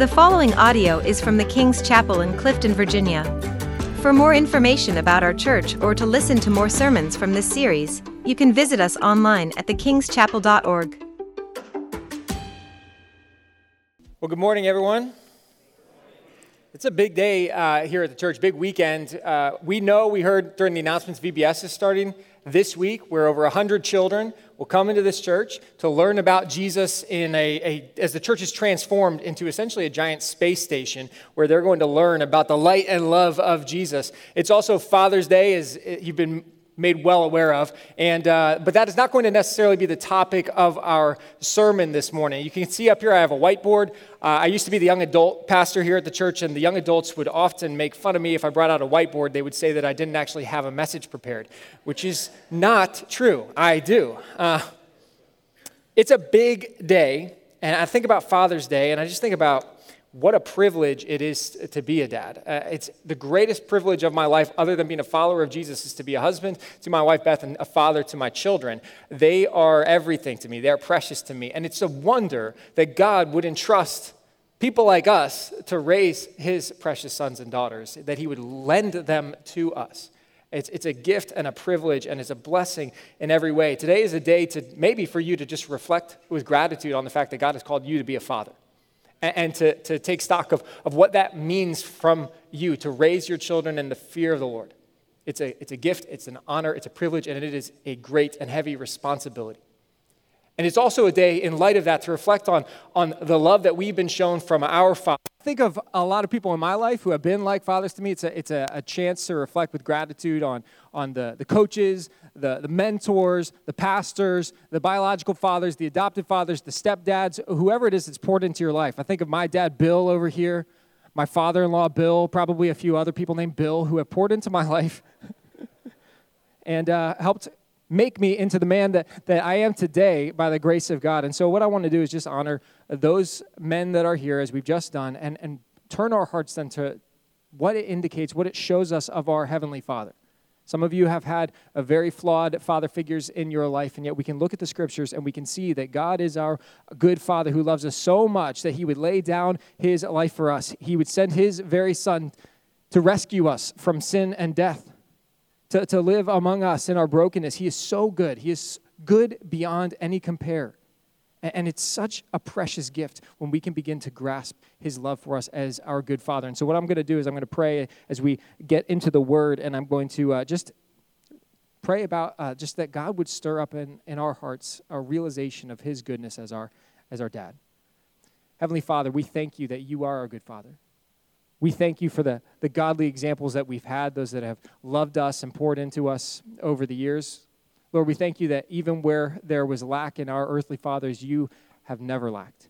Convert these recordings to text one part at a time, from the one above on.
The following audio is from the King's Chapel in Clifton, Virginia. For more information about our church or to listen to more sermons from this series, you can visit us online at thekingschapel.org. Well, good morning, everyone. It's a big day uh, here at the church, big weekend. Uh, we know, we heard during the announcements, VBS is starting this week, where over 100 children will come into this church to learn about Jesus in a, a, as the church is transformed into essentially a giant space station where they're going to learn about the light and love of Jesus. It's also Father's Day, as you've been made well aware of. And, uh, but that is not going to necessarily be the topic of our sermon this morning. You can see up here I have a whiteboard. Uh, I used to be the young adult pastor here at the church, and the young adults would often make fun of me if I brought out a whiteboard. They would say that I didn't actually have a message prepared, which is not true. I do. Uh, it's a big day, and I think about Father's Day, and I just think about what a privilege it is to be a dad. Uh, it's the greatest privilege of my life, other than being a follower of Jesus, is to be a husband to my wife Beth and a father to my children. They are everything to me, they're precious to me. And it's a wonder that God would entrust people like us to raise his precious sons and daughters, that he would lend them to us. It's, it's a gift and a privilege, and it's a blessing in every way. Today is a day to maybe for you to just reflect with gratitude on the fact that God has called you to be a father and, and to, to take stock of, of what that means from you to raise your children in the fear of the Lord. It's a, it's a gift, it's an honor, it's a privilege, and it is a great and heavy responsibility. And it's also a day, in light of that, to reflect on, on the love that we've been shown from our Father. I think of a lot of people in my life who have been like fathers to me. It's a, it's a, a chance to reflect with gratitude on, on the, the coaches, the, the mentors, the pastors, the biological fathers, the adopted fathers, the stepdads, whoever it is that's poured into your life. I think of my dad, Bill, over here, my father in law, Bill, probably a few other people named Bill who have poured into my life and uh, helped make me into the man that, that I am today by the grace of God. And so, what I want to do is just honor those men that are here as we've just done and, and turn our hearts then to what it indicates, what it shows us of our Heavenly Father. Some of you have had a very flawed father figures in your life, and yet we can look at the scriptures and we can see that God is our good father who loves us so much that he would lay down his life for us. He would send his very son to rescue us from sin and death to, to live among us in our brokenness. He is so good. He is good beyond any compare. And, and it's such a precious gift when we can begin to grasp his love for us as our good father. And so, what I'm going to do is I'm going to pray as we get into the word, and I'm going to uh, just pray about uh, just that God would stir up in, in our hearts a realization of his goodness as our, as our dad. Heavenly Father, we thank you that you are our good father. We thank you for the, the godly examples that we've had, those that have loved us and poured into us over the years. Lord, we thank you that even where there was lack in our earthly fathers, you have never lacked.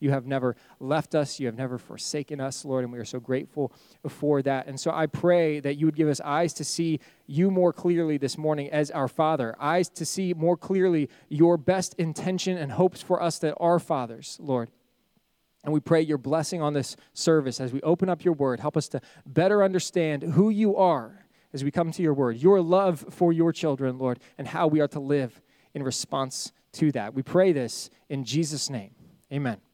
You have never left us. You have never forsaken us, Lord, and we are so grateful for that. And so I pray that you would give us eyes to see you more clearly this morning as our Father, eyes to see more clearly your best intention and hopes for us that are fathers, Lord. And we pray your blessing on this service as we open up your word. Help us to better understand who you are as we come to your word, your love for your children, Lord, and how we are to live in response to that. We pray this in Jesus' name. Amen.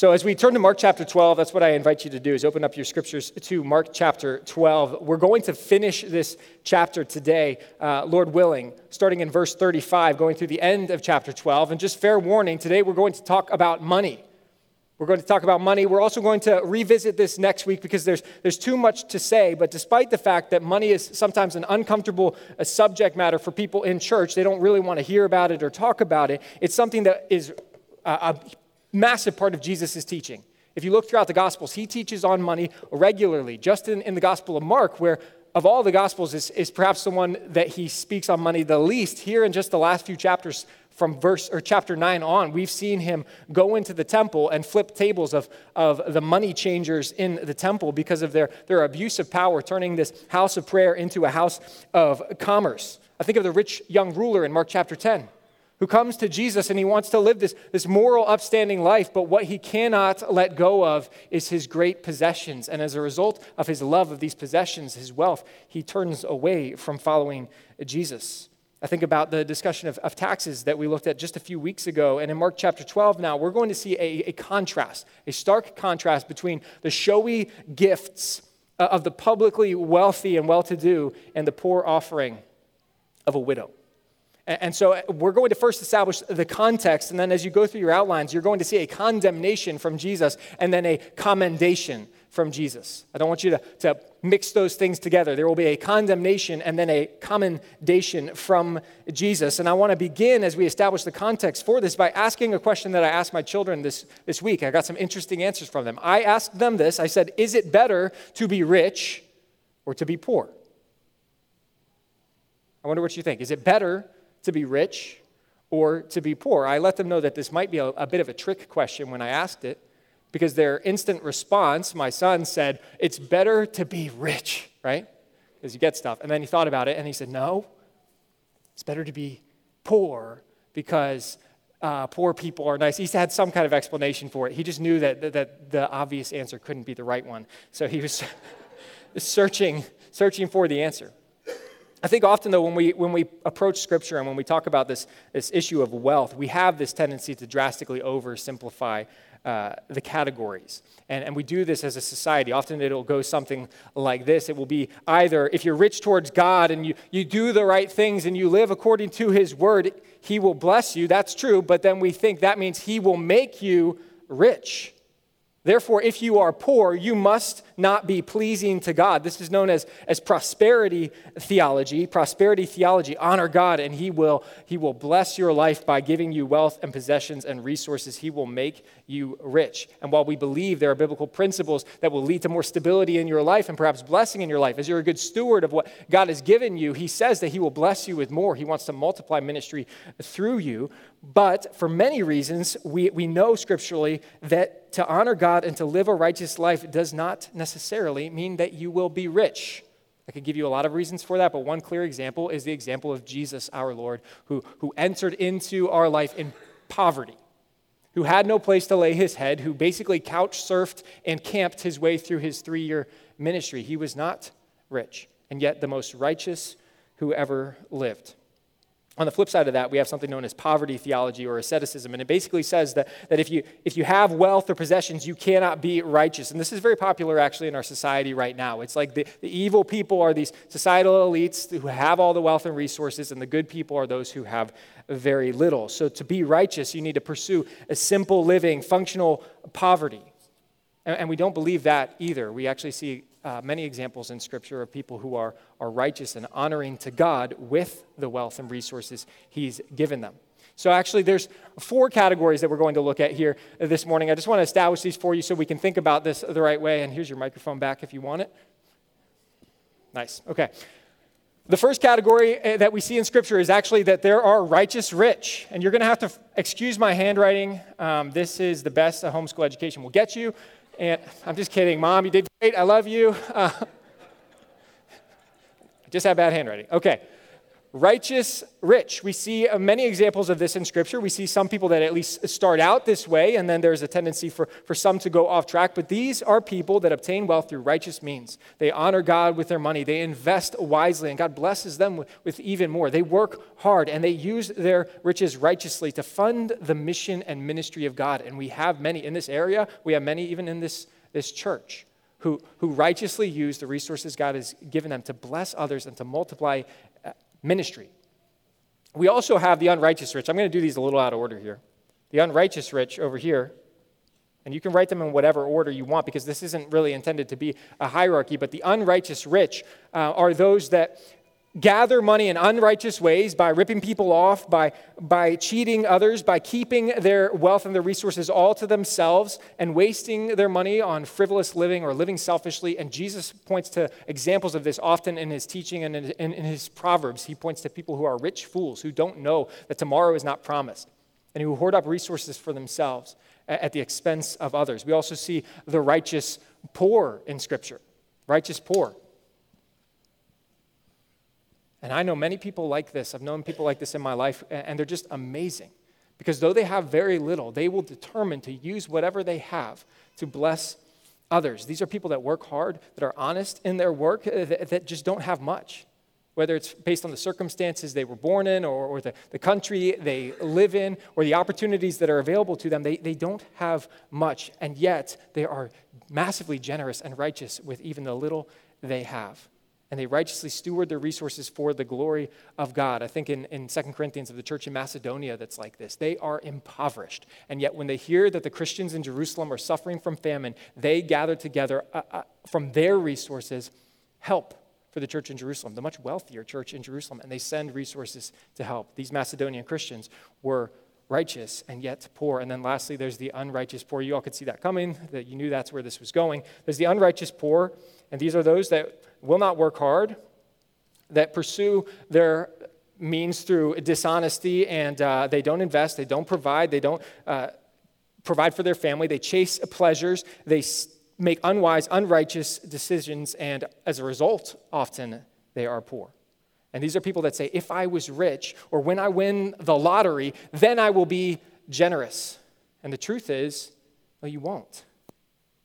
So, as we turn to Mark chapter 12, that's what I invite you to do is open up your scriptures to Mark chapter 12. We're going to finish this chapter today, uh, Lord willing, starting in verse 35, going through the end of chapter 12. And just fair warning, today we're going to talk about money. We're going to talk about money. We're also going to revisit this next week because there's, there's too much to say. But despite the fact that money is sometimes an uncomfortable uh, subject matter for people in church, they don't really want to hear about it or talk about it. It's something that is a, a massive part of Jesus' teaching. If you look throughout the Gospels, he teaches on money regularly. Just in, in the Gospel of Mark, where of all the Gospels is, is perhaps the one that he speaks on money the least, here in just the last few chapters from verse or chapter 9 on, we've seen him go into the temple and flip tables of, of the money changers in the temple because of their, their abuse of power, turning this house of prayer into a house of commerce. I think of the rich young ruler in Mark chapter 10 who comes to Jesus and he wants to live this, this moral, upstanding life, but what he cannot let go of is his great possessions. And as a result of his love of these possessions, his wealth, he turns away from following Jesus. I think about the discussion of, of, taxes that we looked at just a few weeks ago. And in Mark chapter 12 now, we're going to see a, a contrast, a stark contrast between the showy gifts uh, of the publicly wealthy and well to do and the poor offering of a widow. And so uh, we're going to first establish the context, and then as you go through your outlines, you're going to see a condemnation from Jesus and then a commendation from Jesus. I don't want you to, to mix those things together. There will be a condemnation and then a commendation from Jesus. And I want to begin as we establish the context for this by asking a question that I asked my children this, this week. I got some interesting answers from them. I asked them this I said, Is it better to be rich or to be poor? I wonder what you think. Is it better to be rich or to be poor? I let them know that this might be a, a bit of a trick question when I asked it because their instant response, my son said, It's better to be rich, right? Because you get stuff. And then he thought about it and he said, No, it's better to be poor because uh, poor people are nice. He had some kind of explanation for it. He just knew that, that, that the obvious answer couldn't be the right one. So he was searching, searching for the answer. I think often, though, when we, when we approach Scripture and when we talk about this, this issue of wealth, we have this tendency to drastically oversimplify uh, the categories. And, and we do this as a society. Often it'll go something like this it will be either if you're rich towards God and you, you do the right things and you live according to His word, He will bless you. That's true. But then we think that means He will make you rich. Therefore, if you are poor, you must not be pleasing to God. This is known as, as prosperity theology. Prosperity theology, honor God, and he will, he will bless your life by giving you wealth and possessions and resources. He will make you rich. And while we believe there are biblical principles that will lead to more stability in your life and perhaps blessing in your life, as you're a good steward of what God has given you, he says that he will bless you with more. He wants to multiply ministry through you. But for many reasons, we, we know scripturally that to honor God and to live a righteous life does not necessarily mean that you will be rich. I could give you a lot of reasons for that, but one clear example is the example of Jesus our Lord, who, who entered into our life in poverty, who had no place to lay his head, who basically couch surfed and camped his way through his three year ministry. He was not rich, and yet the most righteous who ever lived. On the flip side of that, we have something known as poverty theology or asceticism. And it basically says that, that if, you, if you have wealth or possessions, you cannot be righteous. And this is very popular actually in our society right now. It's like the, the evil people are these societal elites who have all the wealth and resources, and the good people are those who have very little. So to be righteous, you need to pursue a simple living, functional poverty. And, and we don't believe that either. We actually see uh, many examples in Scripture of people who are, are righteous and honoring to God with the wealth and resources He's given them. So, actually, there's four categories that we're going to look at here this morning. I just want to establish these for you so we can think about this the right way. And here's your microphone back if you want it. Nice. Okay. The first category eh, that we see in Scripture is actually that there are righteous rich. And you're going to have to excuse my handwriting. Um, this is the best a homeschool education will get you. And I'm just kidding, Mom, you did great. I love you. Uh, just have bad handwriting. Okay righteous rich. We see uh, many examples of this in Scripture. We see some people that at least start out this way, and then there's a tendency for, for some to go off track. But these are people that obtain wealth through righteous means. They honor God with their money, they invest wisely, and God blesses them with, with even more. They work hard, and they use their riches righteously to fund the mission and ministry of God. And we have many in this area, we have many even in this, this church. Who, who righteously use the resources God has given them to bless others and to multiply ministry. We also have the unrighteous rich. I'm going to do these a little out of order here. The unrighteous rich over here, and you can write them in whatever order you want because this isn't really intended to be a hierarchy, but the unrighteous rich uh, are those that gather money in unrighteous ways by ripping people off, by, by cheating others, by keeping their wealth and their resources all to themselves and wasting their money on frivolous living or living selfishly. And Jesus points to examples of this often in his teaching and in, in, in his Proverbs. He points to people who are rich fools, who don't know that tomorrow is not promised, and who hoard up resources for themselves at the expense of others. We also see the righteous poor in Scripture. Righteous poor. And I know many people like this. I've known people like this in my life, and they're just amazing. Because though they have very little, they will determine to use whatever they have to bless others. These are people that work hard, that are honest in their work, uh, that just don't have much. whether it's based on the circumstances they were born in or, or the, the country they live in or the opportunities that are available to them, they, they don't have much, and yet they are massively generous and righteous with even the little they have. And they righteously steward their resources for the glory of God. I think in, in 2 Corinthians of the church in Macedonia that's like this. They are impoverished. And yet, when they hear that the Christians in Jerusalem are suffering from famine, they gather together uh, uh, from their resources help for the church in Jerusalem, the much wealthier church in Jerusalem, and they send resources to help. These Macedonian Christians were righteous and yet poor. And then lastly, there's the unrighteous poor. You all could see that coming, that you knew that's where this was going. There's the unrighteous poor, and these are those that will not work hard, that pursue their means through dishonesty, and uh, they don't invest, they don't provide, they don't uh, provide for their family, they chase pleasures, they make unwise, unrighteous decisions, and as a result, often they are poor. And these are people that say, if I was rich, or when I win the lottery, then I will be generous. And the truth is, well, you won't.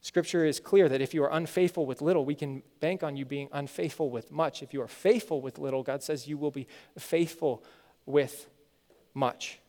Scripture is clear that if you are unfaithful with little, we can bank on you being unfaithful with much. If you are faithful with little, God says you will be faithful with much.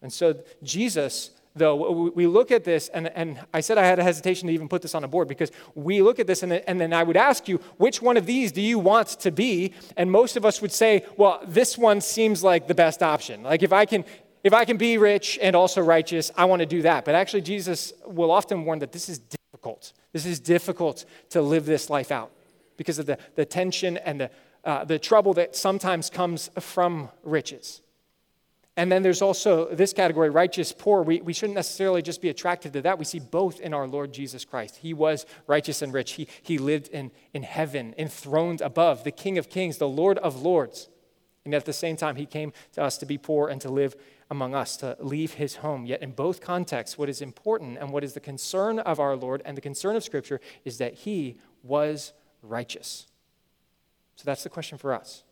And so Jesus though, we look at this, and, and I said I had a hesitation to even put this on a board because we look at this, and, and then I would ask you, which one of these do you want to be? And most of us would say, well, this one seems like the best option. Like if I can. If I can be rich and also righteous, I want to do that. But actually, Jesus will often warn that this is difficult. This is difficult to live this life out because of the, the tension and the, uh, the trouble that sometimes comes from riches. And then there's also this category, righteous poor. We, we shouldn't necessarily just be attracted to that. We see both in our Lord Jesus Christ. He was righteous and rich. He, he lived in, in heaven, enthroned above, the King of kings, the Lord of lords. And at the same time, he came to us to be poor and to live among us, to leave his home. Yet, in both contexts, what is important and what is the concern of our Lord and the concern of Scripture is that he was righteous. So that's the question for us.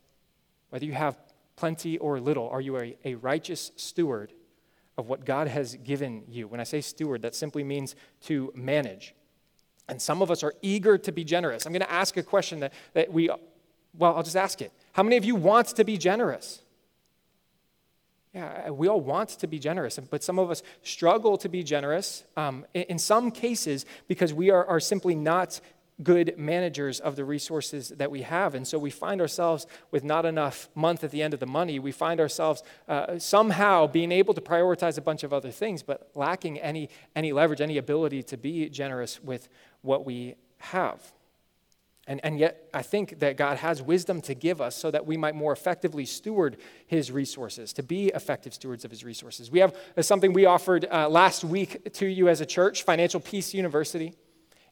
Whether you have plenty or little, are you a, a righteous steward of what God has given you? When I say steward, that simply means to manage. And some of us are eager to be generous. I'm going to ask a question that, that we, well, I'll just ask it. How many of you want to be generous? Yeah, we all want to be generous, but some of us struggle to be generous um, in, in some cases because we are, are simply not good managers of the resources that we have. And so we find ourselves with not enough month at the end of the money. We find ourselves uh, somehow being able to prioritize a bunch of other things, but lacking any, any leverage, any ability to be generous with what we have. And, and yet, I think that God has wisdom to give us so that we might more effectively steward His resources, to be effective stewards of His resources. We have uh, something we offered uh, last week to you as a church Financial Peace University.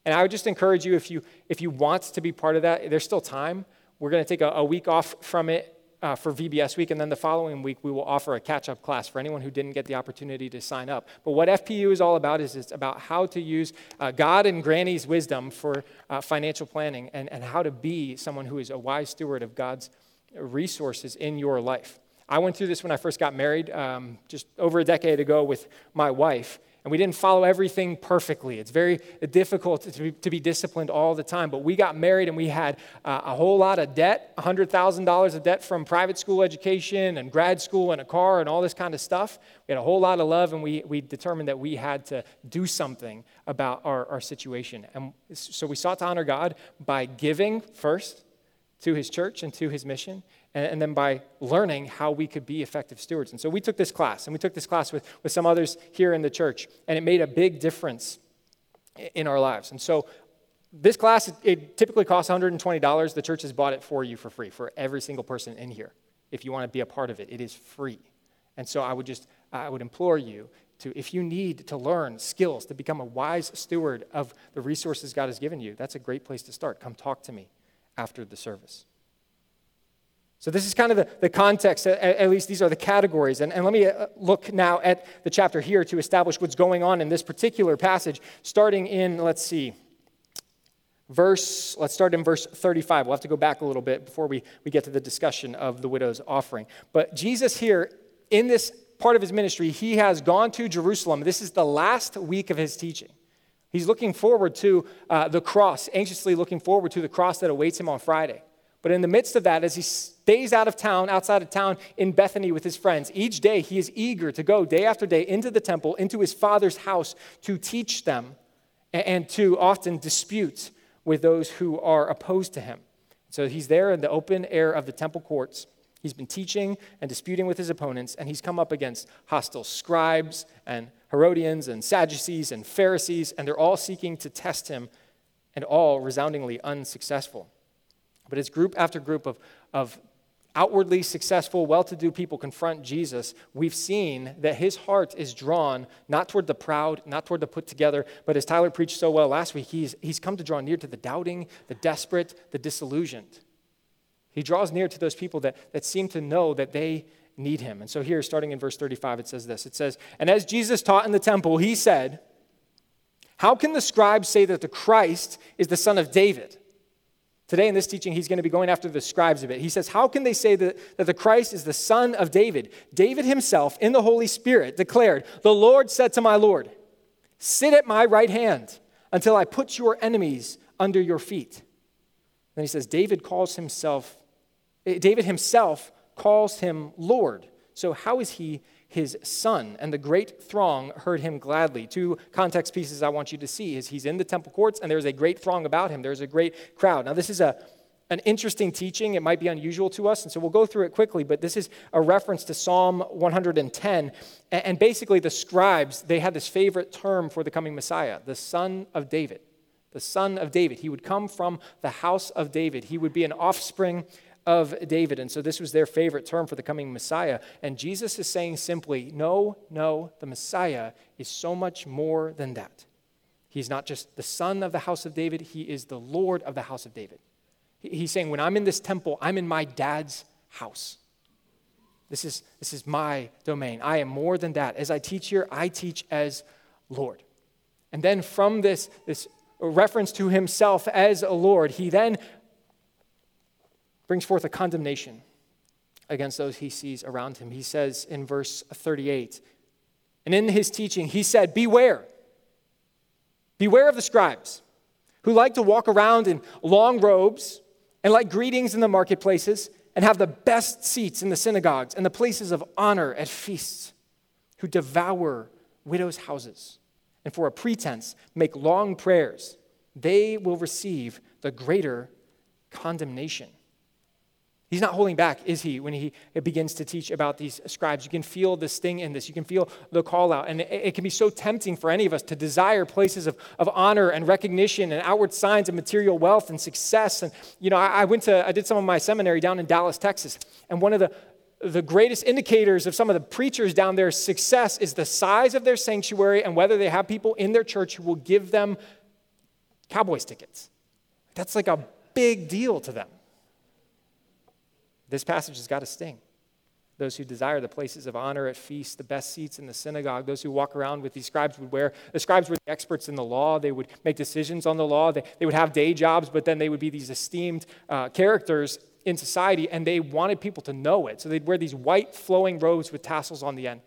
And I would just encourage you if you if you want to be part of that, there's still time. We're going to take a, a week off from it uh, for VBS week, and then the following week we will offer a catch-up class for anyone who didn't get the opportunity to sign up. But what FPU is all about is it's about how to use uh, God and Granny's wisdom for uh, financial planning and, and how to be someone who is a wise steward of God's resources in your life. I went through this when I first got married, um, just over a decade ago, with my wife and we didn't follow everything perfectly. It's very difficult to be, to be disciplined all the time. But we got married and we had uh, a whole lot of debt $100,000 of debt from private school education and grad school and a car and all this kind of stuff. We had a whole lot of love, and we, we determined that we had to do something about our, our situation. And so we sought to honor God by giving first to his church and to his mission and, then by learning how we could be effective stewards. And so we took this class, and we took this class with, with some others here in the church, and it made a big difference in our lives. And so this class, it typically costs $120. The church has bought it for you for free, for every single person in here. If you want to be a part of it, it is free. And so I would just, I would implore you to, if you need to learn skills to become a wise steward of the resources God has given you, that's a great place to start. Come talk to me after the service. So, this is kind of the, the context, at, at least these are the categories. And, and let me uh, look now at the chapter here to establish what's going on in this particular passage, starting in, let's see, verse, let's start in verse 35. We'll have to go back a little bit before we, we get to the discussion of the widow's offering. But Jesus here, in this part of his ministry, he has gone to Jerusalem. This is the last week of his teaching. He's looking forward to uh, the cross, anxiously looking forward to the cross that awaits him on Friday But in the midst of that, as he stays out of town, outside of town in Bethany with his friends, each day he is eager to go day after day into the temple, into his father's house to teach them and to often dispute with those who are opposed to him. So he's there in the open air of the temple courts. He's been teaching and disputing with his opponents, and he's come up against hostile scribes and Herodians and Sadducees and Pharisees, and they're all seeking to test him, and all resoundingly unsuccessful. But as group after group of, of outwardly successful, well to do people confront Jesus, we've seen that his heart is drawn not toward the proud, not toward the put together, but as Tyler preached so well last week, he's, he's come to draw near to the doubting, the desperate, the disillusioned. He draws near to those people that, that seem to know that they need him. And so here, starting in verse 35, it says this It says, And as Jesus taught in the temple, he said, How can the scribes say that the Christ is the son of David? Today, in this teaching, he's going to be going after the scribes a bit. He says, How can they say that, that the Christ is the son of David? David himself, in the Holy Spirit, declared, The Lord said to my Lord, Sit at my right hand until I put your enemies under your feet. Then he says, David calls himself, eh, David himself calls him Lord. So, how is he his son, and the great throng heard him gladly. Two context pieces I want you to see is he's in the temple courts, and there's a great throng about him. There's a great crowd. Now, this is a an interesting teaching. It might be unusual to us, and so we'll go through it quickly, but this is a reference to Psalm 110. And basically, the scribes, they had this favorite term for the coming Messiah, the son of David. The son of David. He would come from the house of David. He would be an offspring of David. And so this was their favorite term for the coming Messiah. And Jesus is saying simply, no, no, the Messiah is so much more than that. He's not just the son of the house of David, he is the Lord of the house of David. He's saying, when I'm in this temple, I'm in my dad's house. This is, this is my domain. I am more than that. As I teach here, I teach as Lord. And then from this, this reference to himself as a Lord, he then brings forth a condemnation against those he sees around him. He says in verse 38, and in his teaching, he said, Beware. Beware of the scribes who like to walk around in long robes and like greetings in the marketplaces and have the best seats in the synagogues and the places of honor at feasts, who devour widows' houses and for a pretense make long prayers. They will receive the greater condemnation. He's not holding back, is he, when he begins to teach about these scribes? You can feel the sting in this. You can feel the call out. And it, it, can be so tempting for any of us to desire places of, of honor and recognition and outward signs of material wealth and success. And, you know, I, I went to, I did some of my seminary down in Dallas, Texas. And one of the, the greatest indicators of some of the preachers down there's success is the size of their sanctuary and whether they have people in their church who will give them Cowboys tickets. That's like a big deal to them. This passage has got a sting. Those who desire the places of honor at feasts, the best seats in the synagogue, those who walk around with these scribes would wear, the scribes were the experts in the law. They would make decisions on the law. They, they would have day jobs, but then they would be these esteemed uh, characters in society, and they wanted people to know it. So they'd wear these white flowing robes with tassels on the end.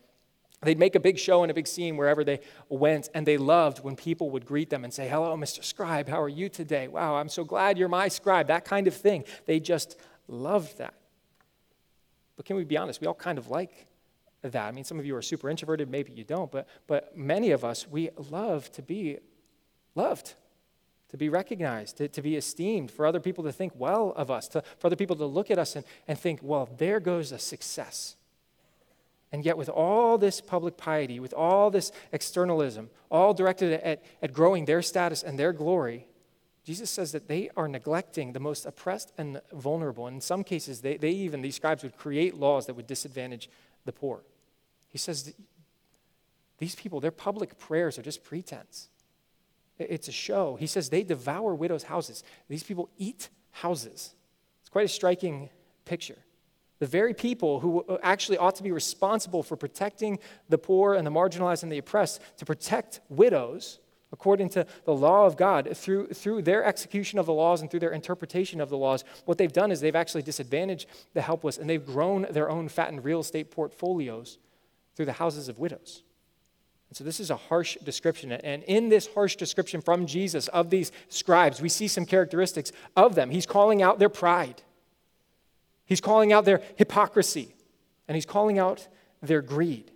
They'd make a big show and a big scene wherever they went, and they loved when people would greet them and say, Hello, Mr. Scribe, how are you today? Wow, I'm so glad you're my scribe. That kind of thing. They just loved that. But can we be honest? We all kind of like that. I mean, some of you are super introverted, maybe you don't, but, but many of us, we love to be loved, to be recognized, to, to be esteemed, for other people to think well of us, to, for other people to look at us and, and think, well, there goes a success. And yet, with all this public piety, with all this externalism, all directed at, at growing their status and their glory, Jesus says that they are neglecting the most oppressed and vulnerable. In some cases, they, they even, these scribes would create laws that would disadvantage the poor. He says these people, their public prayers are just pretense. It's a show. He says they devour widows' houses. These people eat houses. It's quite a striking picture. The very people who uh, actually ought to be responsible for protecting the poor and the marginalized and the oppressed, to protect widows, according to the law of God, through, through their execution of the laws and through their interpretation of the laws, what they've done is they've actually disadvantaged the helpless and they've grown their own fattened real estate portfolios through the houses of widows. And so this is a harsh description. And in this harsh description from Jesus of these scribes, we see some characteristics of them. He's calling out their pride. He's calling out their hypocrisy and he's calling out their greed.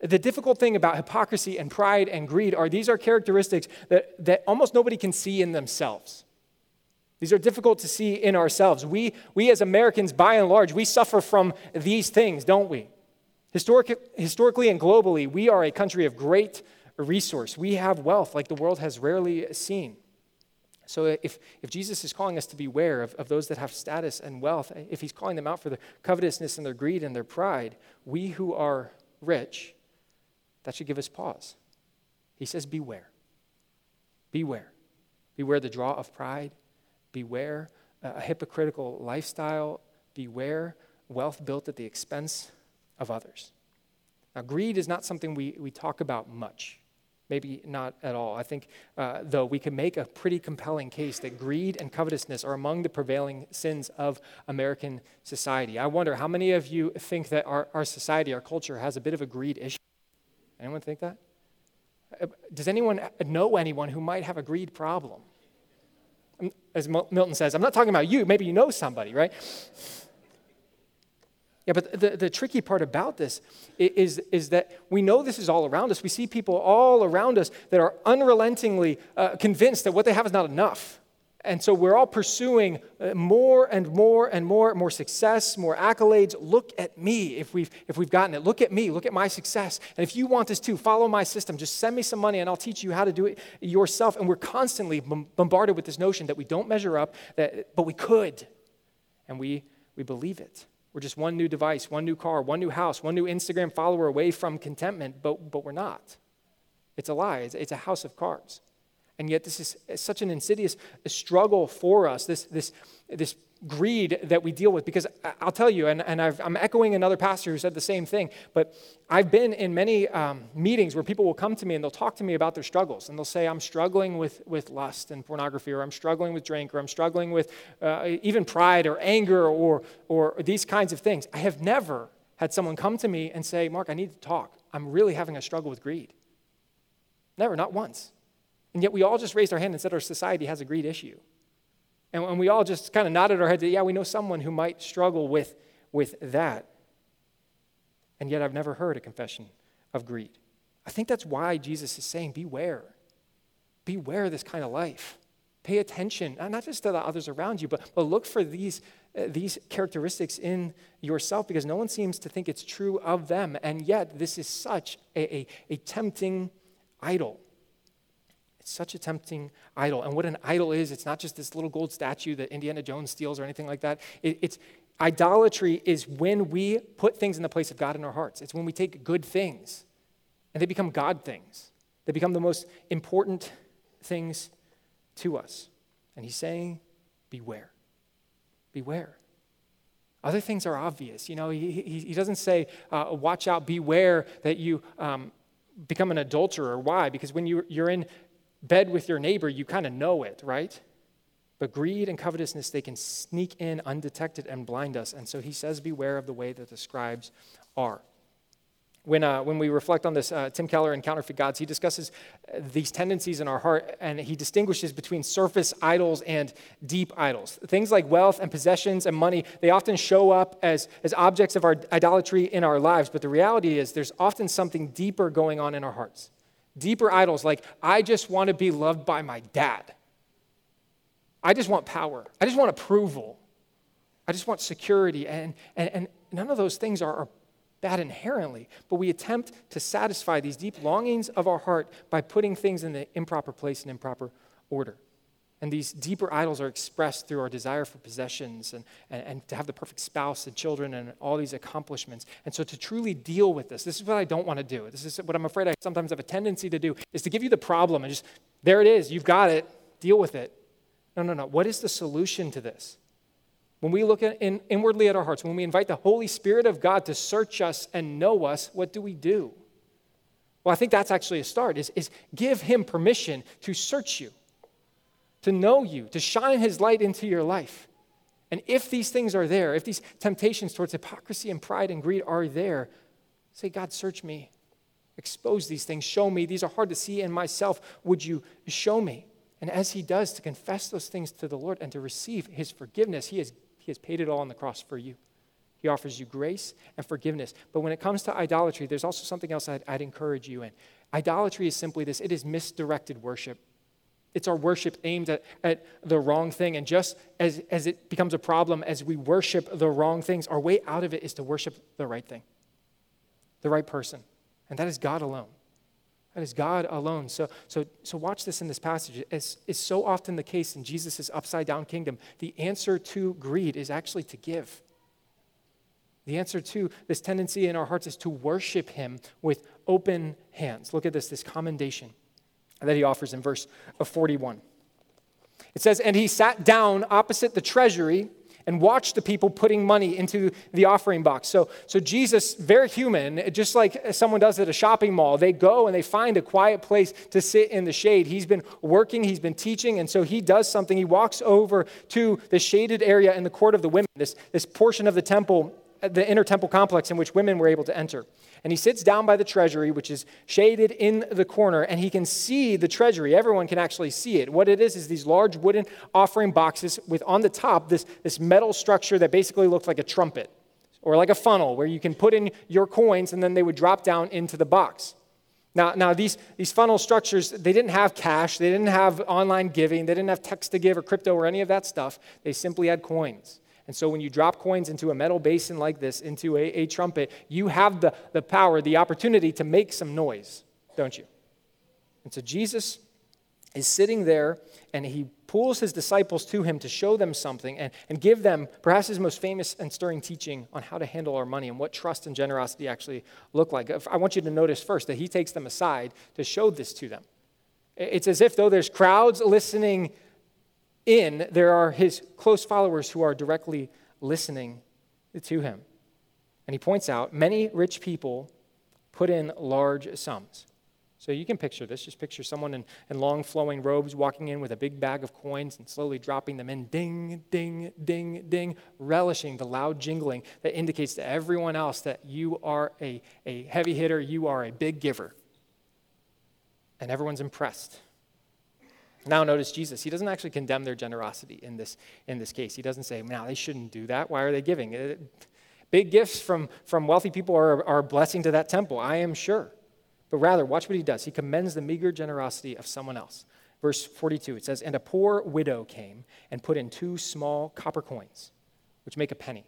The difficult thing about hypocrisy and pride and greed are these are characteristics that, that almost nobody can see in themselves. These are difficult to see in ourselves. We, we as Americans, by and large, we suffer from these things, don't we? Historic, historically and globally, we are a country of great resource. We have wealth like the world has rarely seen. So if, if Jesus is calling us to beware of, of those that have status and wealth, if he's calling them out for their covetousness and their greed and their pride, we who are rich, that should give us pause. He says, Beware. Beware. Beware the draw of pride. Beware a hypocritical lifestyle. Beware wealth built at the expense of others. Now, greed is not something we, we talk about much. Maybe not at all. I think, uh, though, we can make a pretty compelling case that greed and covetousness are among the prevailing sins of American society. I wonder how many of you think that our, our society, our culture, has a bit of a greed issue? Anyone think that? Uh, does anyone know anyone who might have a greed problem? Um, as Milton says, I'm not talking about you. Maybe you know somebody, right? Yeah, but the, the tricky part about this is, is that we know this is all around us. We see people all around us that are unrelentingly uh, convinced that what they have is not enough. And so we're all pursuing uh, more and more and more, more success, more accolades. Look at me if we've, if we've gotten it. Look at me. Look at my success. And if you want this too, follow my system. Just send me some money and I'll teach you how to do it yourself. And we're constantly bombarded with this notion that we don't measure up, that, but we could. And we, we believe it. We're just one new device, one new car, one new house, one new Instagram follower away from contentment, but, but we're not. It's a lie, it's, it's a house of cards. And yet, this is such an insidious struggle for us, this, this, this greed that we deal with. Because I'll tell you, and, and i am echoing another pastor who said the same thing, but I've been in many um, meetings where people will come to me and they'll talk to me about their struggles. And they'll say, I'm struggling with, with lust and pornography, or I'm struggling with drink, or I'm struggling with uh, even pride or anger or, or these kinds of things. I have never had someone come to me and say, Mark, I need to talk. I'm really having a struggle with greed. Never, not once. And yet we all just raised our hand and said our society has a greed issue. And, and we all just kind of nodded our heads yeah, we know someone who might struggle with, with that. And yet I've never heard a confession of greed. I think that's why Jesus is saying, beware. Beware this kind of life. Pay attention, not just to the others around you, but, but look for these, uh, these characteristics in yourself because no one seems to think it's true of them. And yet, this is such a, a, a tempting idol such a tempting idol. And what an idol is, it's not just this little gold statue that Indiana Jones steals or anything like that. It, it's idolatry is when we put things in the place of God in our hearts. It's when we take good things and they become God things. They become the most important things to us. And he's saying, beware. Beware. Other things are obvious. You know, he, he, he doesn't say, uh, watch out, beware that you um, become an adulterer. Why? Because when you, you're in bed with your neighbor, you kind of know it, right? But greed and covetousness, they can sneak in undetected and blind us. And so he says, Beware of the way that the scribes are. When, uh, when we reflect on this, uh, Tim Keller in Counterfeit Gods, he discusses uh, these tendencies in our heart and he distinguishes between surface idols and deep idols. Things like wealth and possessions and money, they often show up as, as objects of our idolatry in our lives, but the reality is there's often something deeper going on in our hearts deeper idols like, I just want to be loved by my dad. I just want power. I just want approval. I just want security. And, and, and none of those things are, are bad inherently, but we attempt to satisfy these deep longings of our heart by putting things in the improper place and improper order. And these deeper idols are expressed through our desire for possessions and, and, and, to have the perfect spouse and children and all these accomplishments. And so, to truly deal with this, this is what I don't want to do. This is what I'm afraid I sometimes have a tendency to do, is to give you the problem and just, there it is, you've got it, deal with it. No, no, no. What is the solution to this? When we look at, in, inwardly at our hearts, when we invite the Holy Spirit of God to search us and know us, what do we do? Well, I think that's actually a start, is, is give Him permission to search you to know you, to shine his light into your life. And if these things are there, if these temptations towards hypocrisy and pride and greed are there, say, God, search me. Expose these things. Show me. These are hard to see in myself. Would you show me? And as he does, to confess those things to the Lord and to receive his forgiveness, he has, He has paid it all on the cross for you. He offers you grace and forgiveness. But when it comes to idolatry, there's also something else I'd, I'd encourage you in. Idolatry is simply this it is misdirected worship. It's our worship aimed at, at the wrong thing. And just as, as it becomes a problem as we worship the wrong things, our way out of it is to worship the right thing, the right person. And that is God alone. That is God alone. So, so, so watch this in this passage. As is so often the case in Jesus' upside down kingdom, the answer to greed is actually to give. The answer to this tendency in our hearts is to worship Him with open hands. Look at this, this commendation that he offers in verse 41. It says, And he sat down opposite the treasury and watched the people putting money into the offering box. So, so Jesus, very human, just like someone does at a shopping mall, they go and they find a quiet place to sit in the shade. He's been working, he's been teaching, and so he does something. He walks over to the shaded area in the court of the women, this, this portion of the temple the inner temple complex in which women were able to enter. And he sits down by the treasury, which is shaded in the corner, and he can see the treasury. Everyone can actually see it. What it is is these large wooden offering boxes with on the top this, this metal structure that basically looks like a trumpet or like a funnel where you can put in your coins and then they would drop down into the box. Now, now these, these funnel structures, they didn't have cash, they didn't have online giving, they didn't have text to give or crypto or any of that stuff. They simply had coins. And so when you drop coins into a metal basin like this, into a, a trumpet, you have the, the power, the opportunity to make some noise, don't you? And so Jesus is sitting there and he pulls his disciples to him to show them something and, and give them perhaps his most famous and stirring teaching on how to handle our money and what trust and generosity actually look like. I want you to notice first that he takes them aside to show this to them. It's as if though there's crowds listening in, there are his close followers who are directly listening to him. And he points out many rich people put in large sums. So you can picture this. Just picture someone in, in long flowing robes walking in with a big bag of coins and slowly dropping them in ding, ding, ding, ding, relishing the loud jingling that indicates to everyone else that you are a, a heavy hitter, you are a big giver. And everyone's impressed. Now, notice Jesus. He doesn't actually condemn their generosity in this, in this case. He doesn't say, now, they shouldn't do that. Why are they giving? It, uh, big gifts from, from wealthy people are, are a blessing to that temple, I am sure. But rather, watch what he does. He commends the meager generosity of someone else. Verse 42, it says, And a poor widow came and put in two small copper coins, which make a penny.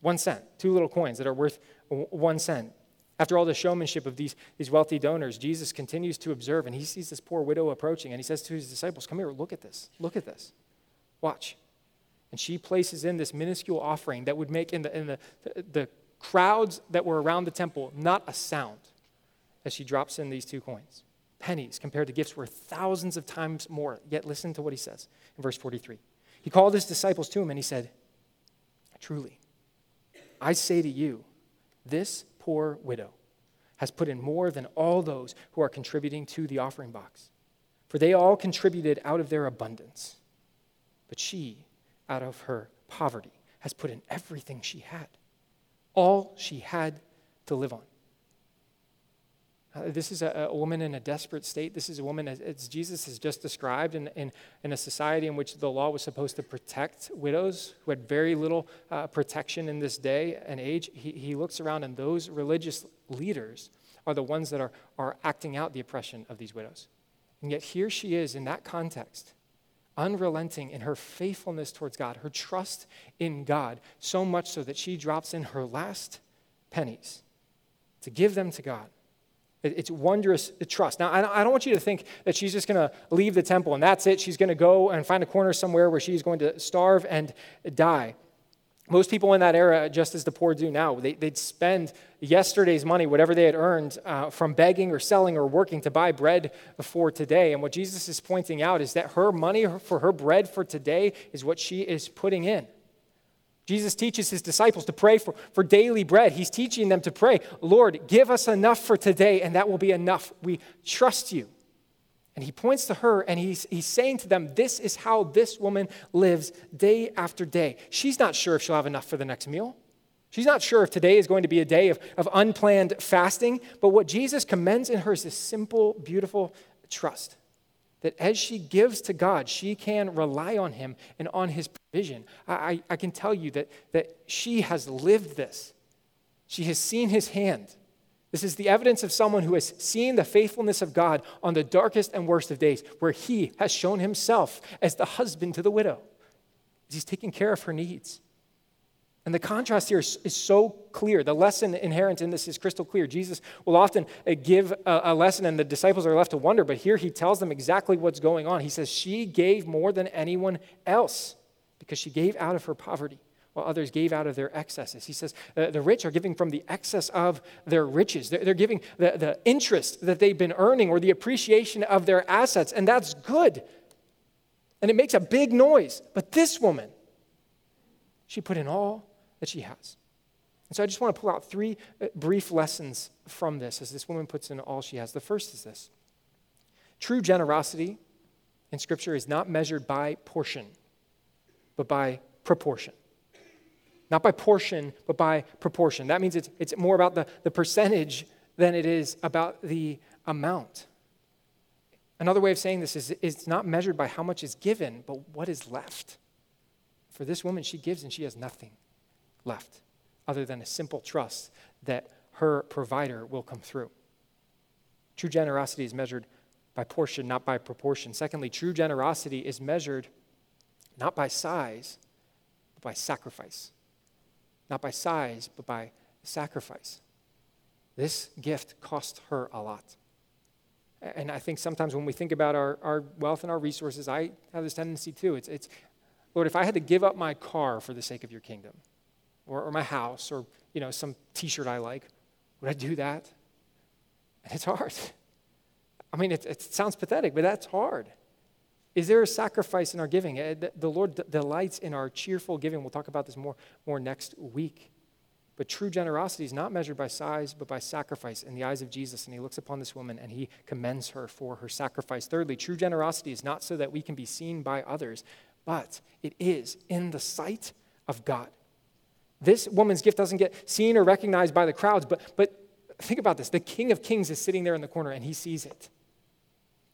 One cent, two little coins that are worth one cent. After all the showmanship of these, these wealthy donors, Jesus continues to observe and he sees this poor widow approaching and he says to his disciples, Come here, look at this. Look at this. Watch. And she places in this minuscule offering that would make in the, in the, the, the crowds that were around the temple not a sound as she drops in these two coins. Pennies compared to gifts worth thousands of times more. Yet listen to what he says in verse 43. He called his disciples to him and he said, Truly, I say to you, this poor widow has put in more than all those who are contributing to the offering box. For they all contributed out of their abundance. But she, out of her poverty, has put in everything she had, all she had to live on. Uh, this is a, a, woman in a desperate state. This is a woman, as, as Jesus has just described, in, in, in, a society in which the law was supposed to protect widows who had very little uh, protection in this day and age. He, he looks around, and those religious leaders are the ones that are, are acting out the oppression of these widows. And yet, here she is in that context, unrelenting in her faithfulness towards God, her trust in God, so much so that she drops in her last pennies to give them to God. It's wondrous trust. Now, I don't want you to think that she's just going to leave the temple and that's it. She's going to go and find a corner somewhere where she's going to starve and die. Most people in that era, just as the poor do now, they, would spend yesterday's money, whatever they had earned, uh, from begging or selling or working to buy bread for today. And what Jesus is pointing out is that her money for her bread for today is what she is putting in. Jesus teaches his disciples to pray for, for daily bread. He's teaching them to pray, Lord, give us enough for today, and that will be enough. We trust you. And he points to her and he's, he's saying to them, This is how this woman lives day after day. She's not sure if she'll have enough for the next meal. She's not sure if today is going to be a day of, of unplanned fasting. But what Jesus commends in her is this simple, beautiful trust. That as she gives to God, she can rely on Him and on His provision. I, I, I, can tell you that, that she has lived this. She has seen His hand. This is the evidence of someone who has seen the faithfulness of God on the darkest and worst of days, where He has shown Himself as the husband to the widow. He's taking care of her needs. And the contrast here is, is, so clear. The lesson inherent in this is crystal clear. Jesus will often uh, give a, a, lesson, and the disciples are left to wonder, but here he tells them exactly what's going on. He says, She gave more than anyone else because she gave out of her poverty, while others gave out of their excesses. He says, uh, The rich are giving from the excess of their riches. They're, they're giving the, the interest that they've been earning or the appreciation of their assets, and that's good. And it makes a big noise. But this woman, she put in all that she has. And so I just want to pull out three uh, brief lessons from this as this woman puts in all she has. The first is this true generosity in Scripture is not measured by portion, but by proportion. Not by portion, but by proportion. That means it's, it's more about the, the percentage than it is about the amount. Another way of saying this is it's not measured by how much is given, but what is left. For this woman, she gives and she has nothing left other than a simple trust that her provider will come through. True generosity is measured by portion, not by proportion. Secondly, true generosity is measured not by size, but by sacrifice. Not by size, but by sacrifice. This gift cost her a lot. And I think sometimes when we think about our, our wealth and our resources, I have this tendency too. It's, it's, Lord, if I had to give up my car for the sake of your kingdom, or, or my house or you know some t-shirt i like would i do that and it's hard i mean it, it sounds pathetic but that's hard is there a sacrifice in our giving eh, the lord delights in our cheerful giving we'll talk about this more, more next week but true generosity is not measured by size, but by sacrifice in the eyes of Jesus. And he looks upon this woman and he commends her for her sacrifice. Thirdly, true generosity is not so that we can be seen by others, but it is in the sight of God. This woman's gift doesn't get seen or recognized by the crowds, but, but think about this. The King of Kings is sitting there in the corner and he sees it.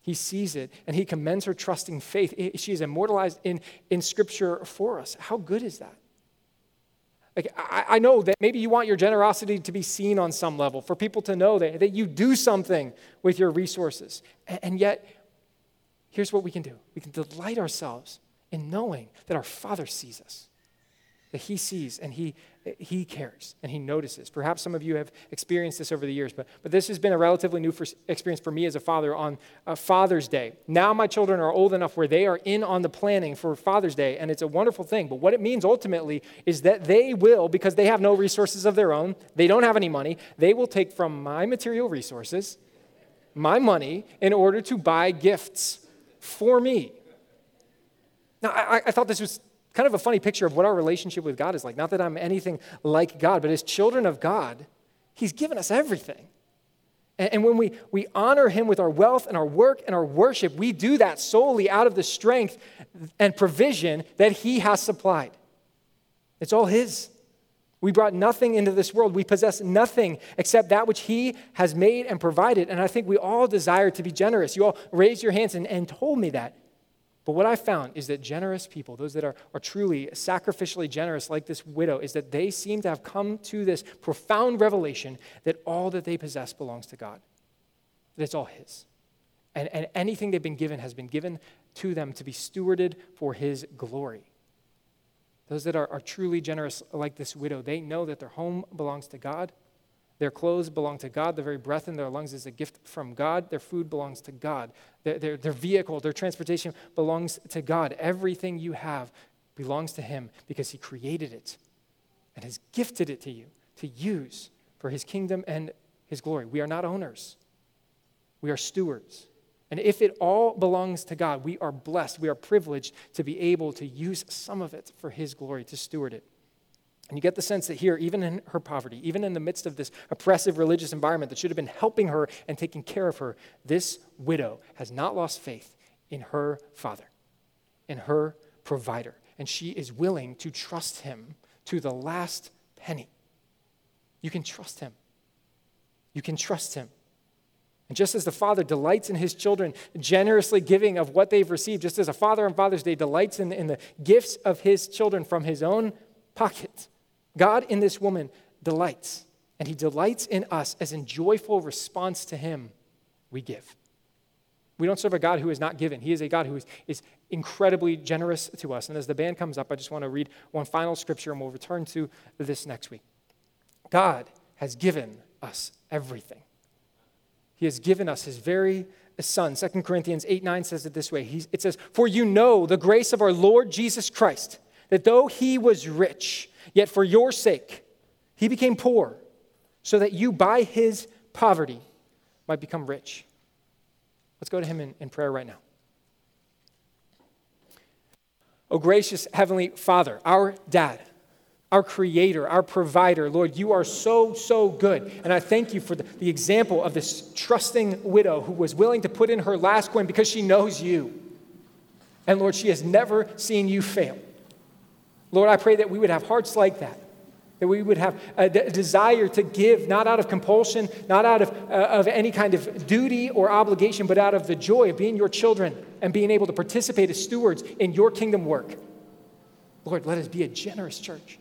He sees it and he commends her trusting faith. She is immortalized in, in Scripture for us. How good is that? Like, I, I know that maybe you want your generosity to be seen on some level, for people to know that, that you do something with your resources. And, and yet, here's what we can do we can delight ourselves in knowing that our Father sees us that he sees and he, he cares and he notices. Perhaps some of you have experienced this over the years, but, but this has been a relatively new for, experience for me as a father on uh, Father's Day. Now my children are old enough where they are in on the planning for Father's Day, and it's a wonderful thing. But what it means ultimately is that they will, because they have no resources of their own, they don't have any money, they will take from my material resources, my money, in order to buy gifts for me. Now, I, I thought this was kind of a funny picture of what our relationship with God is like. Not that I'm anything like God, but as children of God, He's given us everything. And, when we, we honor Him with our wealth and our work and our worship, we do that solely out of the strength and provision that He has supplied. It's all His. We brought nothing into this world. We possess nothing except that which He has made and provided. And I think we all desire to be generous. You all raised your hands and, and told me that. But what I found is that generous people, those that are, are truly sacrificially generous, like this widow, is that they seem to have come to this profound revelation that all that they possess belongs to God, that it's all His. And, and anything they've been given has been given to them to be stewarded for His glory. Those that are, are truly generous, like this widow, they know that their home belongs to God their clothes belong to God. The very breath in their lungs is a gift from God. Their food belongs to God. Their, their, their, vehicle, their transportation belongs to God. Everything you have belongs to Him because He created it and has gifted it to you to use for His kingdom and His glory. We are not owners, we are stewards. And if it all belongs to God, we are blessed, we are privileged to be able to use some of it for His glory, to steward it. And you get the sense that here, even in her poverty, even in the midst of this oppressive religious environment that should have been helping her and taking care of her, this widow has not lost faith in her father, in her provider. And she is willing to trust him to the last penny. You can trust him. You can trust him. And just as the Father delights in his children, generously giving of what they've received, just as a father on Father's Day delights in, in the gifts of his children from his own pocket, God in this woman delights. And he delights in us as in joyful response to him, we give. We don't serve a God who is not given. He is a God who is, is incredibly generous to us. And as the band comes up, I just want to read one final scripture and we'll return to this next week. God has given us everything. He has given us his very son. 2 Corinthians 8 9 says it this way He's, it says, For you know the grace of our Lord Jesus Christ, that though he was rich, yet for your sake he became poor, so that you by his poverty might become rich. Let's go to him in, in prayer right now. Oh, gracious Heavenly Father, our dad, our creator, our provider, Lord, you are so, so good. And I thank you for the, the example of this trusting widow who was willing to put in her last coin because she knows you. And Lord, she has never seen you fail. Lord, I pray that we would have hearts like that that we would have a desire to give, not out of compulsion, not out of, uh, of any kind of duty or obligation, but out of the joy of being your children and being able to participate as stewards in your kingdom work. Lord, let us be a generous church.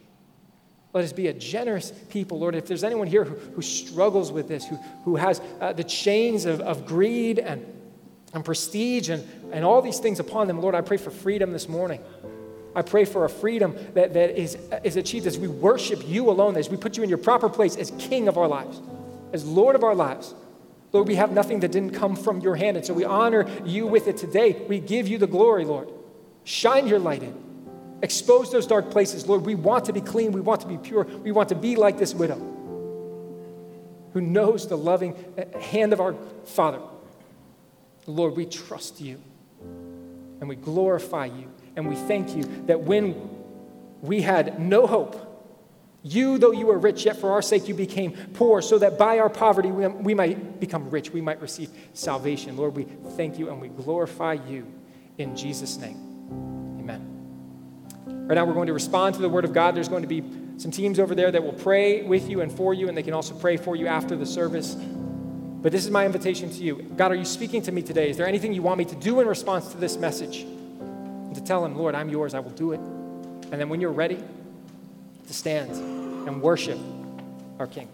Let us be a generous people, Lord. If there's anyone here who, who struggles with this, who, who has uh, the chains of, of greed and, and prestige and, and all these things upon them, Lord, I pray for freedom this morning. I pray for a freedom that, that is, is achieved as we worship you alone, as we put you in your proper place as King of our lives, as Lord of our lives. Lord, we have nothing that didn't come from your hand, and so we honor you with it today. We give you the glory, Lord. Shine your light in. Expose those dark places, Lord. We want to be clean. We want to be pure. We want to be like this widow who knows the loving hand of our Father. Lord, we trust you and we glorify you and we thank you that when we had no hope, you, though you were rich, yet for our sake you became poor, so that by our poverty we, we might become rich, we might receive salvation. Lord, we thank you and we glorify you in Jesus' name. Amen. Right now, we're going to respond to the Word of God. There's going to be some teams over there that will pray with you and for you, and they can also pray for you after the service. But this is my invitation to you. God, are you speaking to me today? Is there anything you want me to do in response to this message? To tell him, Lord, I'm yours, I will do it. And then when you're ready, to stand and worship our King.